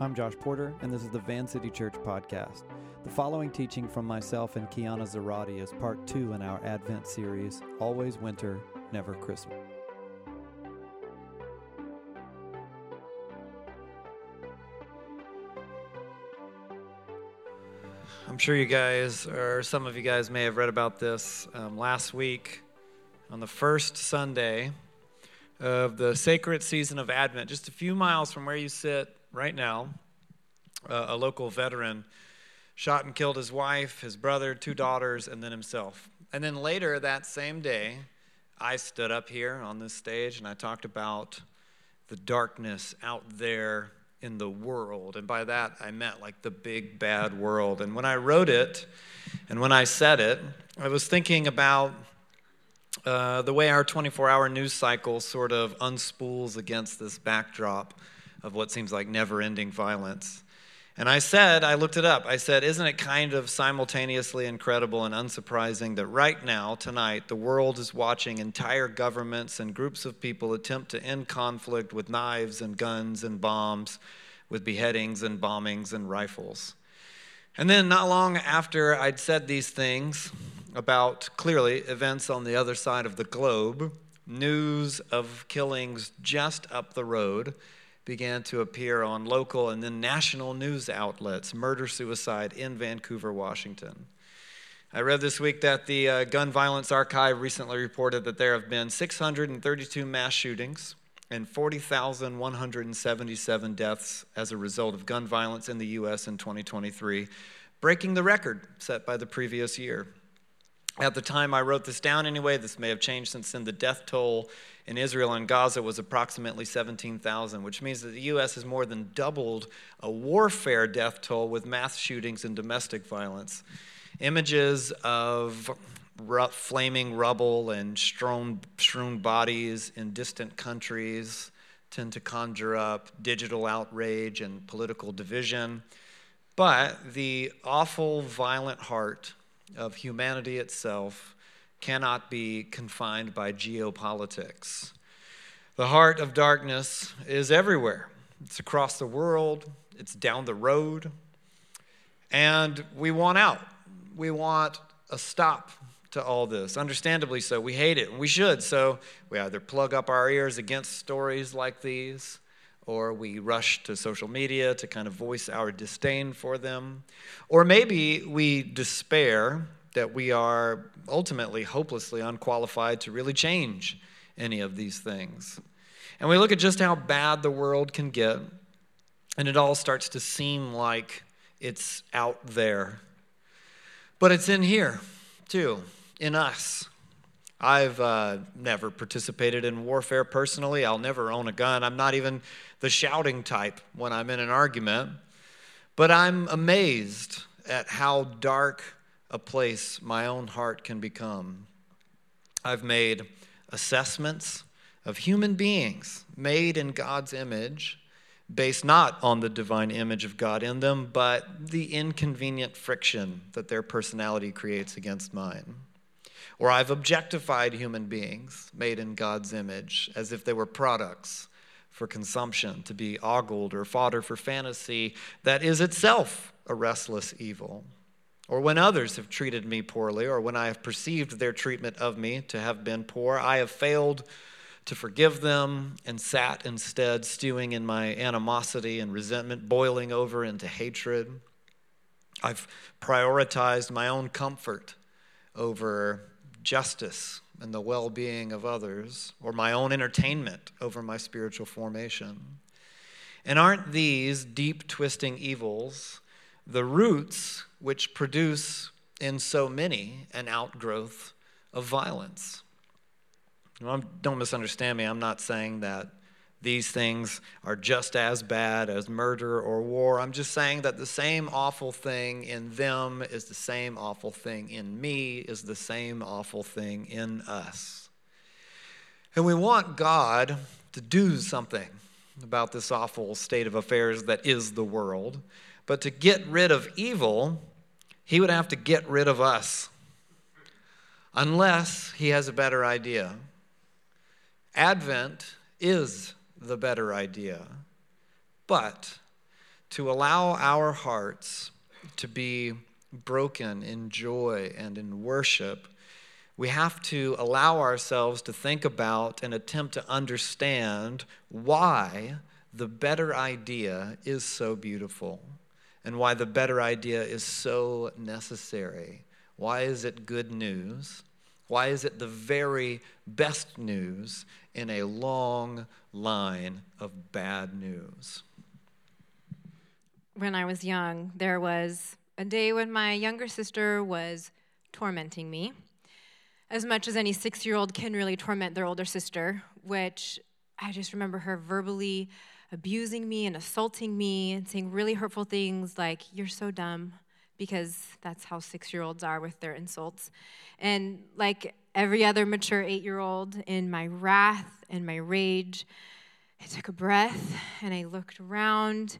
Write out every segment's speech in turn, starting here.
I'm Josh Porter, and this is the Van City Church podcast. The following teaching from myself and Kiana Zarati is part two in our Advent series, Always Winter, Never Christmas. I'm sure you guys, or some of you guys, may have read about this um, last week on the first Sunday of the sacred season of Advent, just a few miles from where you sit right now. Uh, a local veteran shot and killed his wife, his brother, two daughters, and then himself. And then later that same day, I stood up here on this stage and I talked about the darkness out there in the world. And by that, I meant like the big bad world. And when I wrote it and when I said it, I was thinking about uh, the way our 24 hour news cycle sort of unspools against this backdrop of what seems like never ending violence. And I said, I looked it up. I said, isn't it kind of simultaneously incredible and unsurprising that right now, tonight, the world is watching entire governments and groups of people attempt to end conflict with knives and guns and bombs, with beheadings and bombings and rifles? And then, not long after I'd said these things about clearly events on the other side of the globe, news of killings just up the road began to appear on local and then national news outlets murder suicide in Vancouver, Washington. I read this week that the uh, Gun Violence Archive recently reported that there have been 632 mass shootings and 40,177 deaths as a result of gun violence in the U.S. in 2023, breaking the record set by the previous year. At the time I wrote this down, anyway, this may have changed since then, the death toll in Israel and Gaza was approximately 17,000, which means that the U.S. has more than doubled a warfare death toll with mass shootings and domestic violence. Images of flaming rubble and strewn, strewn bodies in distant countries tend to conjure up digital outrage and political division. But the awful, violent heart of humanity itself cannot be confined by geopolitics. The heart of darkness is everywhere, it's across the world, it's down the road, and we want out. We want a stop to all this. Understandably so. We hate it, and we should. So we either plug up our ears against stories like these, or we rush to social media to kind of voice our disdain for them, or maybe we despair that we are ultimately hopelessly unqualified to really change any of these things. And we look at just how bad the world can get, and it all starts to seem like it's out there. But it's in here, too, in us. I've uh, never participated in warfare personally. I'll never own a gun. I'm not even the shouting type when I'm in an argument. But I'm amazed at how dark a place my own heart can become. I've made assessments of human beings made in God's image, based not on the divine image of God in them, but the inconvenient friction that their personality creates against mine. Or I've objectified human beings made in God's image as if they were products for consumption, to be ogled or fodder for fantasy that is itself a restless evil or when others have treated me poorly, or when I have perceived their treatment of me to have been poor, I have failed to forgive them and sat instead stewing in my animosity and resentment, boiling over into hatred. I've prioritized my own comfort over justice and the well being of others, or my own entertainment over my spiritual formation. And aren't these deep twisting evils the roots which produce in so many an outgrowth of violence. Don't misunderstand me. I'm not saying that these things are just as bad as murder or war. I'm just saying that the same awful thing in them is the same awful thing in me, is the same awful thing in us. And we want God to do something about this awful state of affairs that is the world. But to get rid of evil, he would have to get rid of us. Unless he has a better idea. Advent is the better idea. But to allow our hearts to be broken in joy and in worship, we have to allow ourselves to think about and attempt to understand why the better idea is so beautiful and why the better idea is so necessary. Why is it good news? Why is it the very best news in a long line of bad news? When I was young, there was a day when my younger sister was tormenting me, as much as any six year old can really torment their older sister, which I just remember her verbally abusing me and assaulting me and saying really hurtful things like, You're so dumb, because that's how six year olds are with their insults. And like every other mature eight year old, in my wrath and my rage, I took a breath and I looked around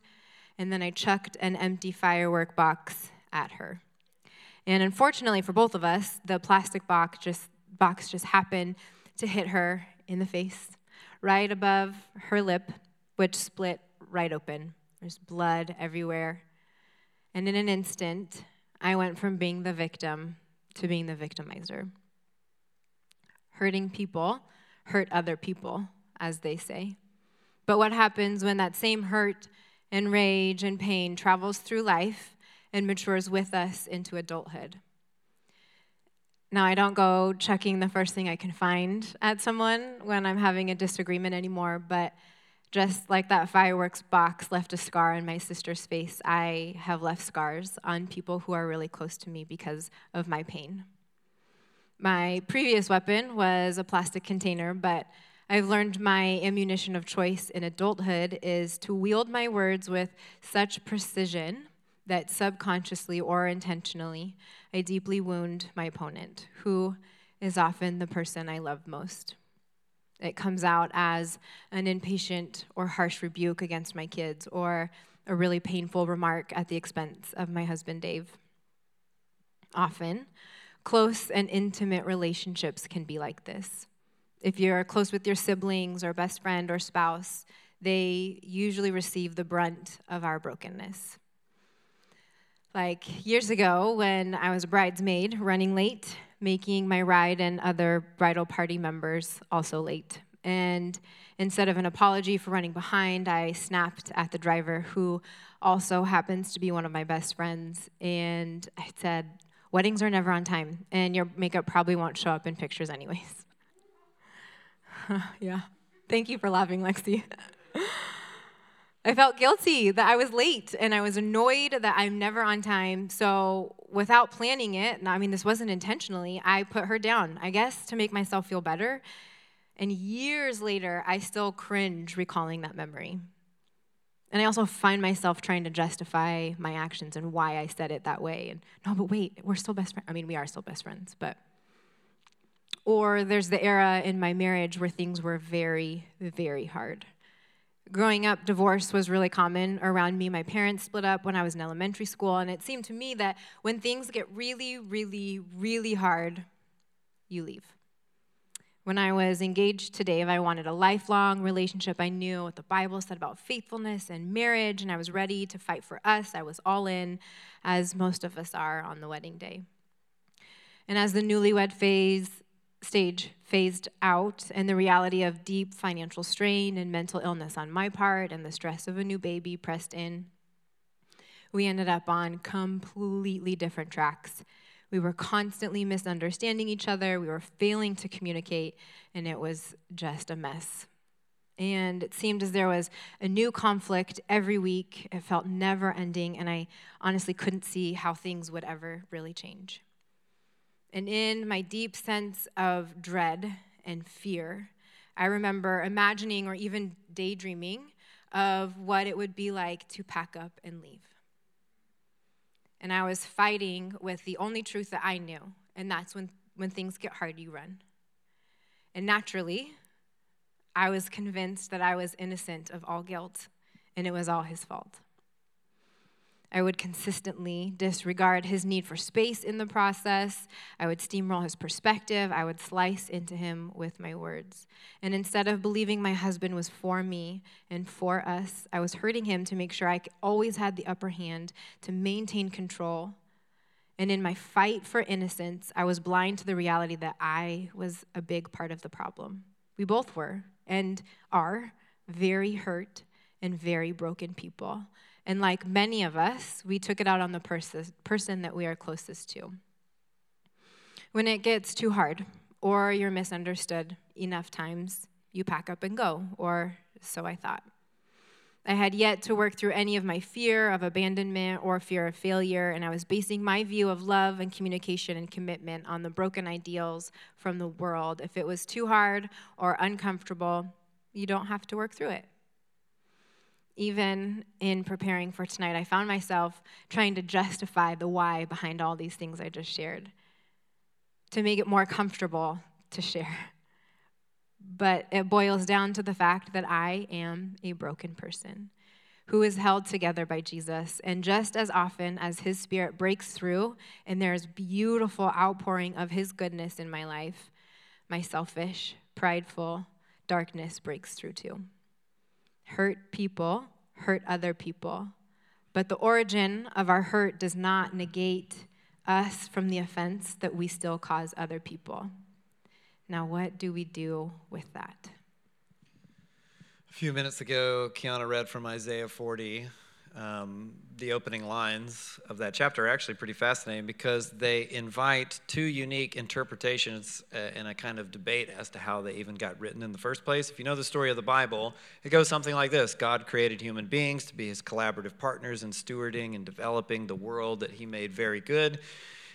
and then I chucked an empty firework box at her. And unfortunately for both of us, the plastic box just, box just happened to hit her in the face, right above her lip, which split right open. There's blood everywhere. And in an instant, I went from being the victim to being the victimizer. Hurting people hurt other people, as they say. But what happens when that same hurt and rage and pain travels through life and matures with us into adulthood? Now, I don't go checking the first thing I can find at someone when I'm having a disagreement anymore, but just like that fireworks box left a scar on my sister's face, I have left scars on people who are really close to me because of my pain. My previous weapon was a plastic container, but I've learned my ammunition of choice in adulthood is to wield my words with such precision that subconsciously or intentionally I deeply wound my opponent, who is often the person I love most. It comes out as an impatient or harsh rebuke against my kids, or a really painful remark at the expense of my husband, Dave. Often, close and intimate relationships can be like this. If you're close with your siblings or best friend or spouse, they usually receive the brunt of our brokenness. Like years ago, when I was a bridesmaid running late, making my ride and other bridal party members also late. And instead of an apology for running behind, I snapped at the driver, who also happens to be one of my best friends. And I said, Weddings are never on time, and your makeup probably won't show up in pictures, anyways. yeah. Thank you for laughing, Lexi. I felt guilty that I was late and I was annoyed that I'm never on time. So, without planning it, I mean, this wasn't intentionally, I put her down, I guess, to make myself feel better. And years later, I still cringe recalling that memory. And I also find myself trying to justify my actions and why I said it that way. And no, but wait, we're still best friends. I mean, we are still best friends, but. Or there's the era in my marriage where things were very, very hard growing up, divorce was really common around me. My parents split up when I was in elementary school, and it seemed to me that when things get really, really, really hard, you leave. When I was engaged to Dave, I wanted a lifelong relationship. I knew what the Bible said about faithfulness and marriage, and I was ready to fight for us. I was all in, as most of us are on the wedding day. And as the newlywed phase stage phased out and the reality of deep financial strain and mental illness on my part and the stress of a new baby pressed in, we ended up on completely different tracks. We were constantly misunderstanding each other, we were failing to communicate, and it was just a mess. And it seemed as there was a new conflict every week. It felt never ending, and I honestly couldn't see how things would ever really change. And in my deep sense of dread and fear, I remember imagining or even daydreaming of what it would be like to pack up and leave. And I was fighting with the only truth that I knew, and that's when, when things get hard, you run. And naturally, I was convinced that I was innocent of all guilt and it was all his fault. I would consistently disregard his need for space in the process. I would steamroll his perspective. I would slice into him with my words. And instead of believing my husband was for me and for us, I was hurting him to make sure I always had the upper hand to maintain control. And in my fight for innocence, I was blind to the reality that I was a big part of the problem. We both were and are very hurt and very broken people. And like many of us, we took it out on the pers- person that we are closest to. When it gets too hard or you're misunderstood enough times, you pack up and go, or so I thought. I had yet to work through any of my fear of abandonment or fear of failure, and I was basing my view of love and communication and commitment on the broken ideals from the world. If it was too hard or uncomfortable, you don't have to work through it even in preparing for tonight, I found myself trying to justify the why behind all these things I just shared to make it more comfortable to share. But it boils down to the fact that I am a broken person who is held together by Jesus. And just as often as his spirit breaks through and there's beautiful outpouring of his goodness in my life, my selfish, prideful darkness breaks through too. Hurt people hurt other people, but the origin of our hurt does not negate us from the offense that we still cause other people. Now, what do we do with that? A few minutes ago, Kiana read from Isaiah 40 um, the opening lines of that chapter are actually pretty fascinating because they invite two unique interpretations uh, in a kind of debate as to how they even got written in the first place. If you know the story of the Bible, it goes something like this God created human beings to be his collaborative partners in stewarding and developing the world that he made very good.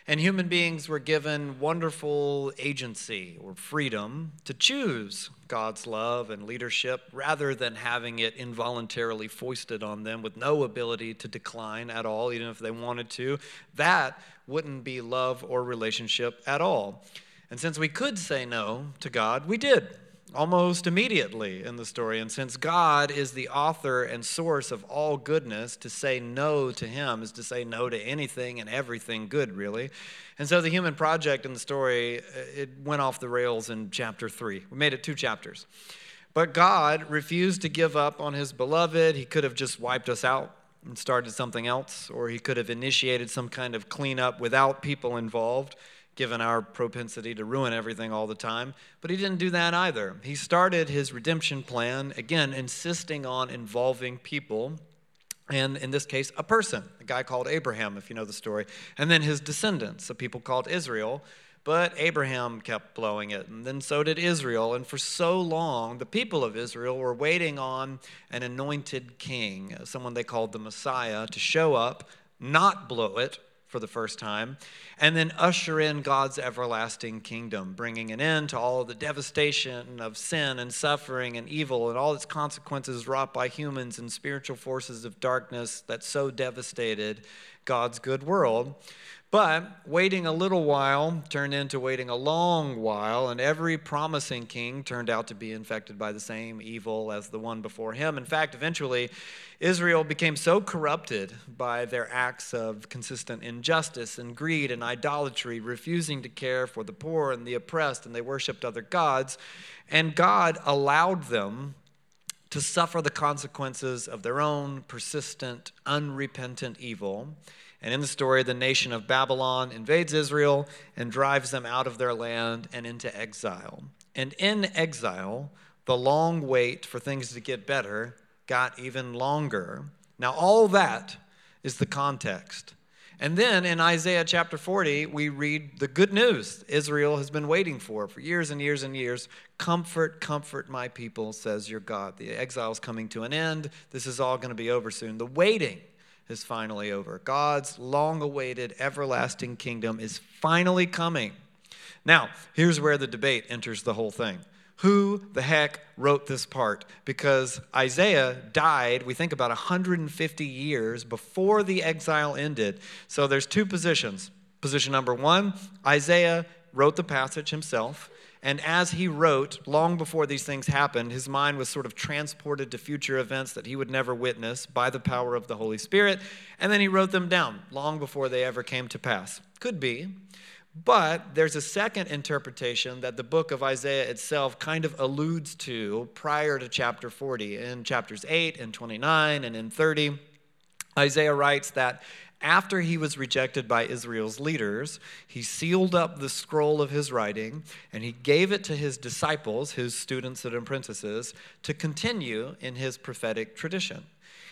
And human beings were given wonderful agency or freedom to choose God's love and leadership rather than having it involuntarily foisted on them with no ability to decline at all, even if they wanted to. That wouldn't be love or relationship at all. And since we could say no to God, we did almost immediately in the story. And since God is the author and source of all goodness, to say no to Him is to say no to anything and everything good, really. And so the human project in the story, uh, it went off the rails in chapter three. We made it two chapters. But God refused to give up on His beloved. He could have just wiped us out and started something else, or He could have initiated some kind of cleanup without people involved given our propensity to ruin everything all the time. But he didn't do that either. He started his redemption plan, again, insisting on involving people. And in this case, a person, a guy called Abraham, if you know the story. And then his descendants, a people called Israel. But Abraham kept blowing it, and then so did Israel. And for so long, the people of Israel were waiting on an anointed king, someone they called the Messiah, to show up, not blow it, for the first time, and then usher in God's everlasting kingdom, bringing an end to all the devastation of sin and suffering and evil and all its consequences wrought by humans and spiritual forces of darkness that so devastated God's good world. But waiting a little while turned into waiting a long while, and every promising king turned out to be infected by the same evil as the one before him. In fact, eventually, Israel became so corrupted by their acts of consistent injustice and greed and idolatry, refusing to care for the poor and the oppressed, and they worshiped other gods. And God allowed them to suffer the consequences of their own persistent, unrepentant evil. And in the story, the nation of Babylon invades Israel and drives them out of their land and into exile. And in exile, the long wait for things to get better got even longer. Now, all that is the context. And then in Isaiah chapter 40, we read the good news Israel has been waiting for for years and years and years. Comfort, comfort my people, says your God. The exile is coming to an end. This is all going to be over soon. The waiting is finally over. God's long awaited everlasting kingdom is finally coming. Now, here's where the debate enters the whole thing. Who the heck wrote this part? Because Isaiah died, we think about 150 years before the exile ended. So there's two positions. Position number one Isaiah wrote the passage himself. And as he wrote, long before these things happened, his mind was sort of transported to future events that he would never witness by the power of the Holy Spirit. And then he wrote them down long before they ever came to pass. Could be. But there's a second interpretation that the book of Isaiah itself kind of alludes to prior to chapter 40. In chapters 8 and 29 and in 30, Isaiah writes that after he was rejected by Israel's leaders, he sealed up the scroll of his writing and he gave it to his disciples, his students and apprentices, to continue in his prophetic tradition.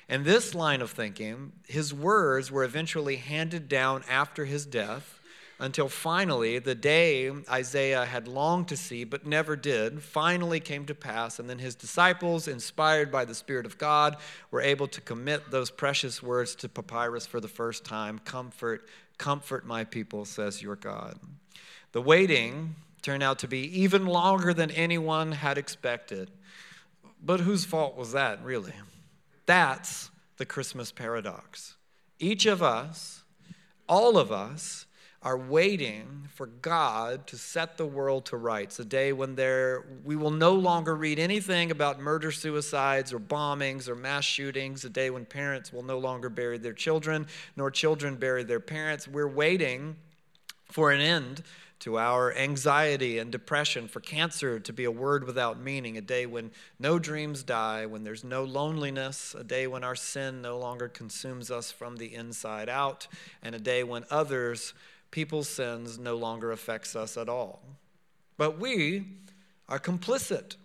And this line of thinking, his words were eventually handed down after his death until finally the day Isaiah had longed to see but never did finally came to pass. And then his disciples, inspired by the Spirit of God, were able to commit those precious words to papyrus for the first time Comfort, comfort my people, says your God. The waiting turned out to be even longer than anyone had expected. But whose fault was that, really? That's the Christmas paradox. Each of us, all of us, are waiting for God to set the world to rights, a day when there, we will no longer read anything about murder suicides or bombings or mass shootings, a day when parents will no longer bury their children, nor children bury their parents. We're waiting for an end to our anxiety and depression, for cancer to be a word without meaning, a day when no dreams die, when there's no loneliness, a day when our sin no longer consumes us from the inside out, and a day when others people's sins no longer affects us at all. But we are complicit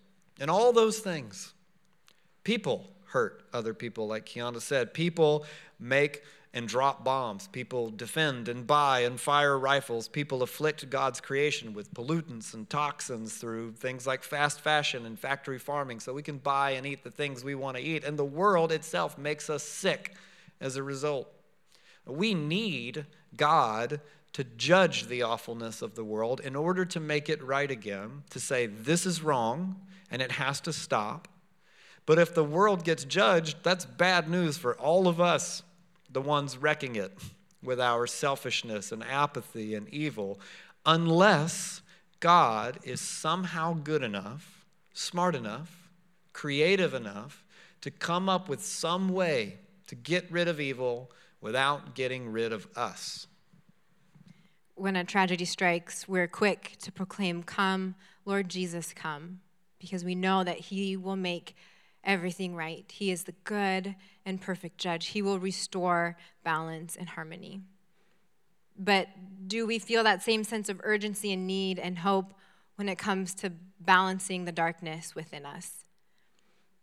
in all those things. People hurt other people, like Kiana said. People make and drop bombs. People defend and buy and fire rifles. People afflict God's creation with pollutants and toxins through things like fast fashion and factory farming so we can buy and eat the things we want to eat. And the world itself makes us sick as a result. We need God to judge the awfulness of the world in order to make it right again, to say this is wrong and it has to stop. But if the world gets judged, that's bad news for all of us, the ones wrecking it with our selfishness and apathy and evil, unless God is somehow good enough, smart enough, creative enough to come up with some way to get rid of evil without getting rid of us when a tragedy strikes, we're quick to proclaim, Come, Lord Jesus, come, because we know that He will make everything right. He is the good and perfect judge, He will restore balance and harmony. But do we feel that same sense of urgency and need and hope when it comes to balancing the darkness within us?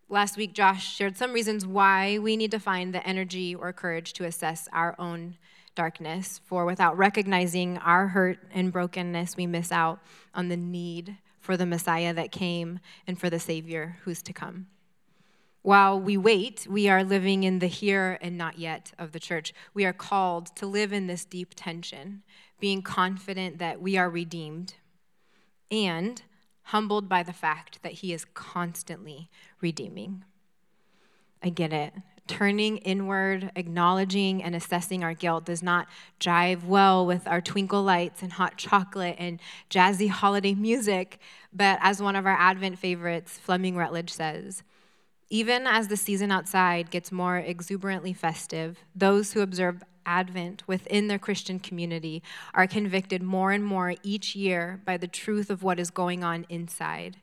Last week, Josh shared some reasons why we need to find the energy or courage to assess our own darkness, for without recognizing our hurt and brokenness, we miss out on the need for the Messiah that came and for the Savior who's to come. While we wait, we are living in the here and not yet of the church. We are called to live in this deep tension, being confident that we are redeemed and humbled by the fact that He is constantly redeeming. I get it turning inward, acknowledging and assessing our guilt does not jive well with our twinkle lights and hot chocolate and jazzy holiday music. But as one of our Advent favorites, Fleming Rutledge says, even as the season outside gets more exuberantly festive, those who observe Advent within their Christian community are convicted more and more each year by the truth of what is going on inside.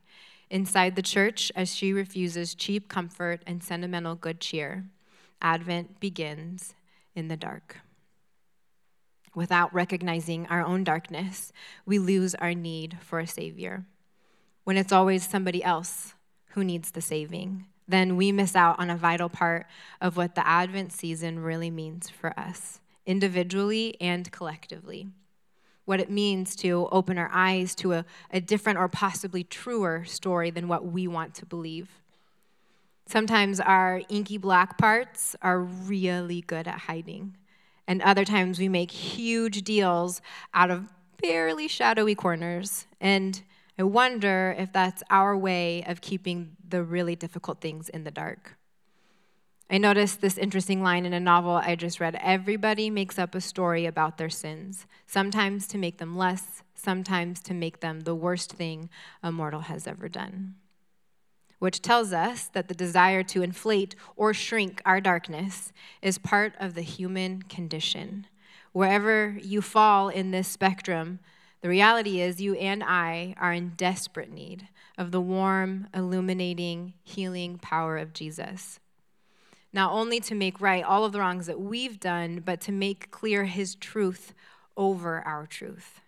Inside the church, as she refuses cheap comfort and sentimental good cheer. Advent begins in the dark. Without recognizing our own darkness, we lose our need for a Savior. When it's always somebody else who needs the saving, then we miss out on a vital part of what the Advent season really means for us, individually and collectively. What it means to open our eyes to a, a different or possibly truer story than what we want to believe. Sometimes our inky black parts are really good at hiding. And other times we make huge deals out of barely shadowy corners. And I wonder if that's our way of keeping the really difficult things in the dark. I noticed this interesting line in a novel I just read Everybody makes up a story about their sins, sometimes to make them less, sometimes to make them the worst thing a mortal has ever done. Which tells us that the desire to inflate or shrink our darkness is part of the human condition. Wherever you fall in this spectrum, the reality is you and I are in desperate need of the warm, illuminating, healing power of Jesus not only to make right all of the wrongs that we've done, but to make clear his truth over our truth,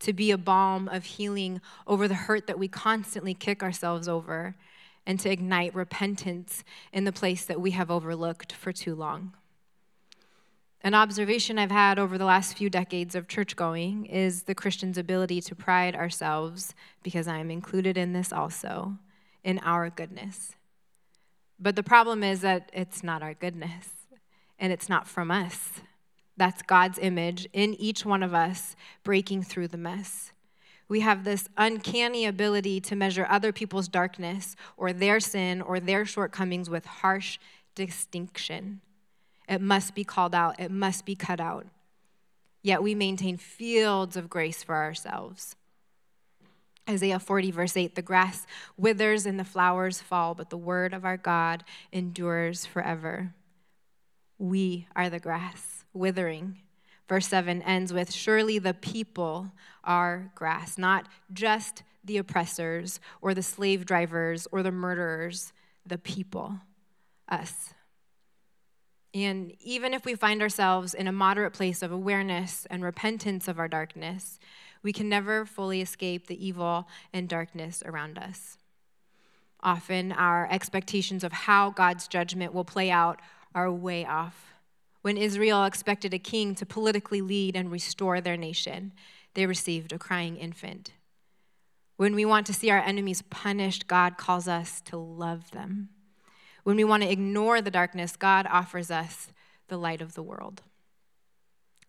to be a balm of healing over the hurt that we constantly kick ourselves over, and to ignite repentance in the place that we have overlooked for too long. An observation I've had over the last few decades of church going is the Christian's ability to pride ourselves, because I am included in this also, in our goodness but the problem is that it's not our goodness and it's not from us. That's God's image in each one of us breaking through the mess. We have this uncanny ability to measure other people's darkness or their sin or their shortcomings with harsh distinction. It must be called out, it must be cut out. Yet we maintain fields of grace for ourselves. Isaiah 40, verse 8 The grass withers and the flowers fall, but the word of our God endures forever. We are the grass, withering. Verse 7 ends with Surely the people are grass, not just the oppressors or the slave drivers or the murderers, the people, us. And even if we find ourselves in a moderate place of awareness and repentance of our darkness, we can never fully escape the evil and darkness around us. Often, our expectations of how God's judgment will play out are way off. When Israel expected a king to politically lead and restore their nation, they received a crying infant. When we want to see our enemies punished, God calls us to love them. When we want to ignore the darkness, God offers us the light of the world.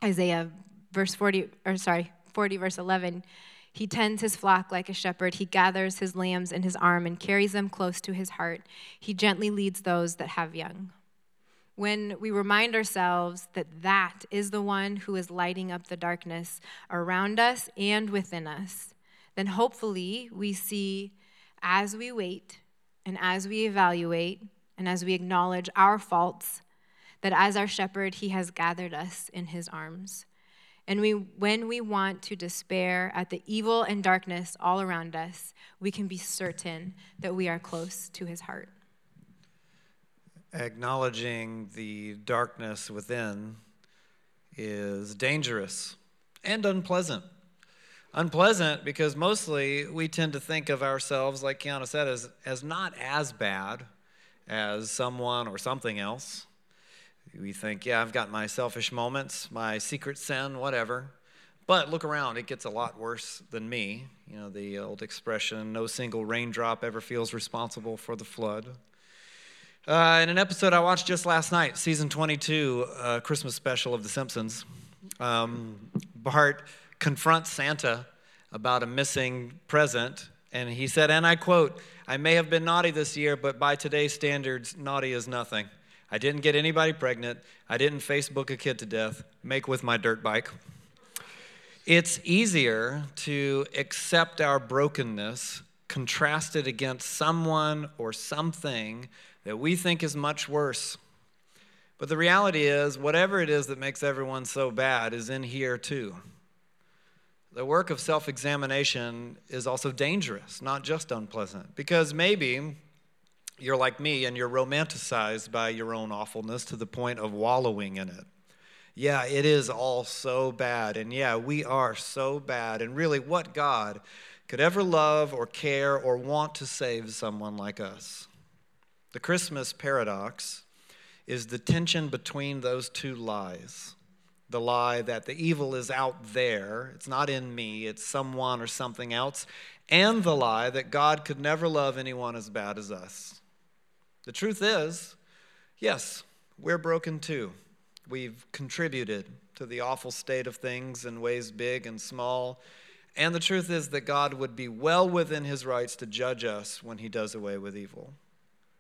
Isaiah verse 40 or sorry, 40, verse 11. He tends his flock like a shepherd. He gathers his lambs in his arm and carries them close to his heart. He gently leads those that have young. When we remind ourselves that that is the one who is lighting up the darkness around us and within us, then hopefully we see as we wait and as we evaluate and as we acknowledge our faults, that as our shepherd, he has gathered us in his arms. And we, when we want to despair at the evil and darkness all around us, we can be certain that we are close to his heart. Acknowledging the darkness within is dangerous and unpleasant. Unpleasant because mostly we tend to think of ourselves, like Kiana said, as, as not as bad as someone or something else. We think, yeah, I've got my selfish moments, my secret sin, whatever. But look around, it gets a lot worse than me. You know, the old expression, no single raindrop ever feels responsible for the flood. Uh, in an episode I watched just last night, season 22, uh, Christmas special of The Simpsons, um, Bart confronts Santa about a missing present, and he said, and I quote, I may have been naughty this year, but by today's standards, naughty is nothing. I didn't get anybody pregnant. I didn't Facebook a kid to death, make with my dirt bike. It's easier to accept our brokenness, contrasted against someone or something that we think is much worse. But the reality is, whatever it is that makes everyone so bad is in here too. The work of self examination is also dangerous, not just unpleasant, because maybe you're like me and you're romanticized by your own awfulness to the point of wallowing in it. Yeah, it is all so bad. And yeah, we are so bad. And really, what God could ever love or care or want to save someone like us? The Christmas paradox is the tension between those two lies. The lie that the evil is out there, it's not in me, it's someone or something else, and the lie that God could never love anyone as bad as us. The truth is, yes, we're broken too. We've contributed to the awful state of things in ways big and small. And the truth is that God would be well within his rights to judge us when he does away with evil.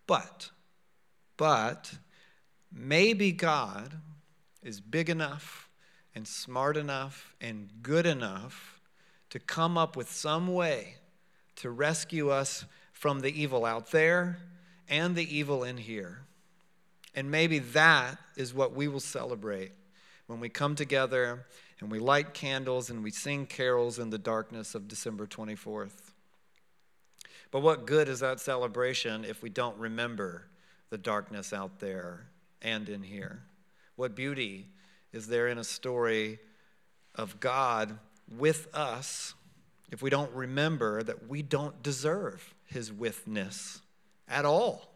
But, but, maybe God is big enough and smart enough and good enough to come up with some way to rescue us from the evil out there and the evil in here. And maybe that is what we will celebrate when we come together and we light candles and we sing carols in the darkness of December 24th. But what good is that celebration if we don't remember the darkness out there and in here? What beauty is there in a story of God with us if we don't remember that we don't deserve his withness at all?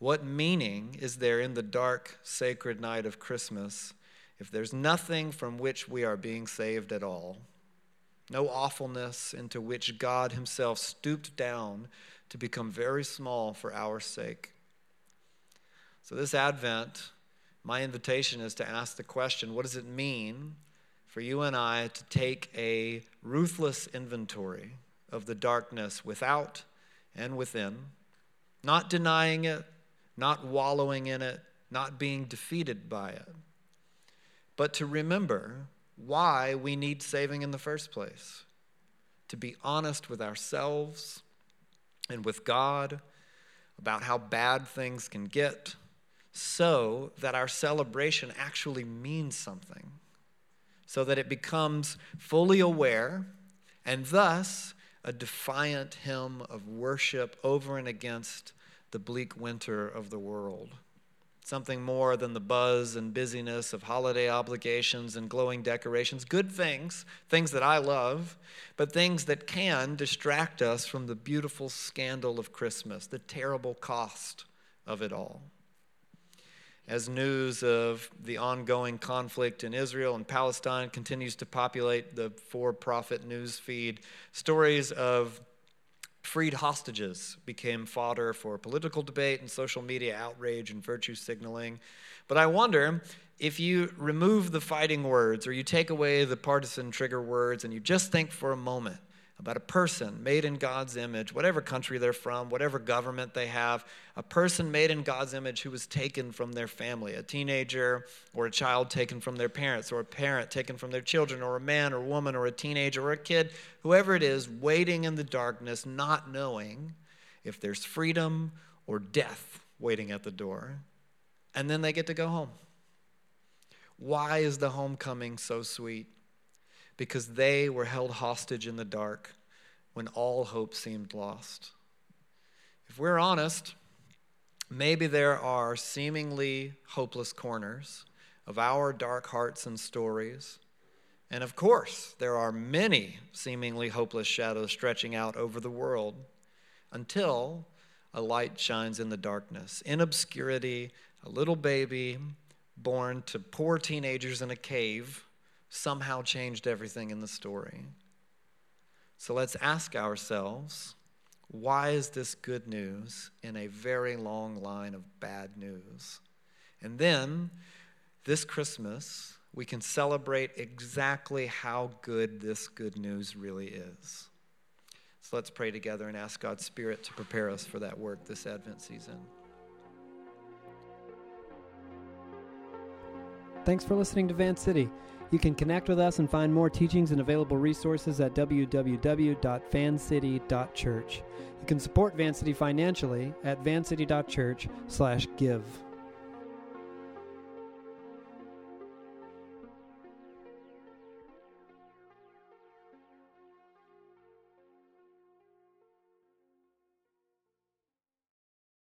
What meaning is there in the dark, sacred night of Christmas if there's nothing from which we are being saved at all? No awfulness into which God Himself stooped down to become very small for our sake. So, this Advent, my invitation is to ask the question what does it mean for you and I to take a ruthless inventory of the darkness without and within, not denying it, not wallowing in it, not being defeated by it, but to remember why we need saving in the first place. To be honest with ourselves and with God about how bad things can get, so that our celebration actually means something, so that it becomes fully aware and thus a defiant hymn of worship over and against the bleak winter of the world. Something more than the buzz and busyness of holiday obligations and glowing decorations. Good things, things that I love, but things that can distract us from the beautiful scandal of Christmas, the terrible cost of it all. As news of the ongoing conflict in Israel and Palestine continues to populate the for profit news feed, stories of Freed hostages became fodder for political debate and social media outrage and virtue signaling. But I wonder if you remove the fighting words or you take away the partisan trigger words and you just think for a moment about a person made in God's image, whatever country they're from, whatever government they have, a person made in God's image who was taken from their family, a teenager or a child taken from their parents, or a parent taken from their children, or a man or woman or a teenager or a kid, whoever it is, waiting in the darkness, not knowing if there's freedom or death waiting at the door. And then they get to go home. Why is the homecoming so sweet? Because they were held hostage in the dark when all hope seemed lost. If we're honest, maybe there are seemingly hopeless corners of our dark hearts and stories. And of course, there are many seemingly hopeless shadows stretching out over the world until a light shines in the darkness. In obscurity, a little baby born to poor teenagers in a cave somehow changed everything in the story. So let's ask ourselves why is this good news in a very long line of bad news? And then this Christmas, we can celebrate exactly how good this good news really is. So let's pray together and ask God's Spirit to prepare us for that work this Advent season. Thanks for listening to Van City. You can connect with us and find more teachings and available resources at www.vancity.church. You can support Vancity financially at vancity.church/give.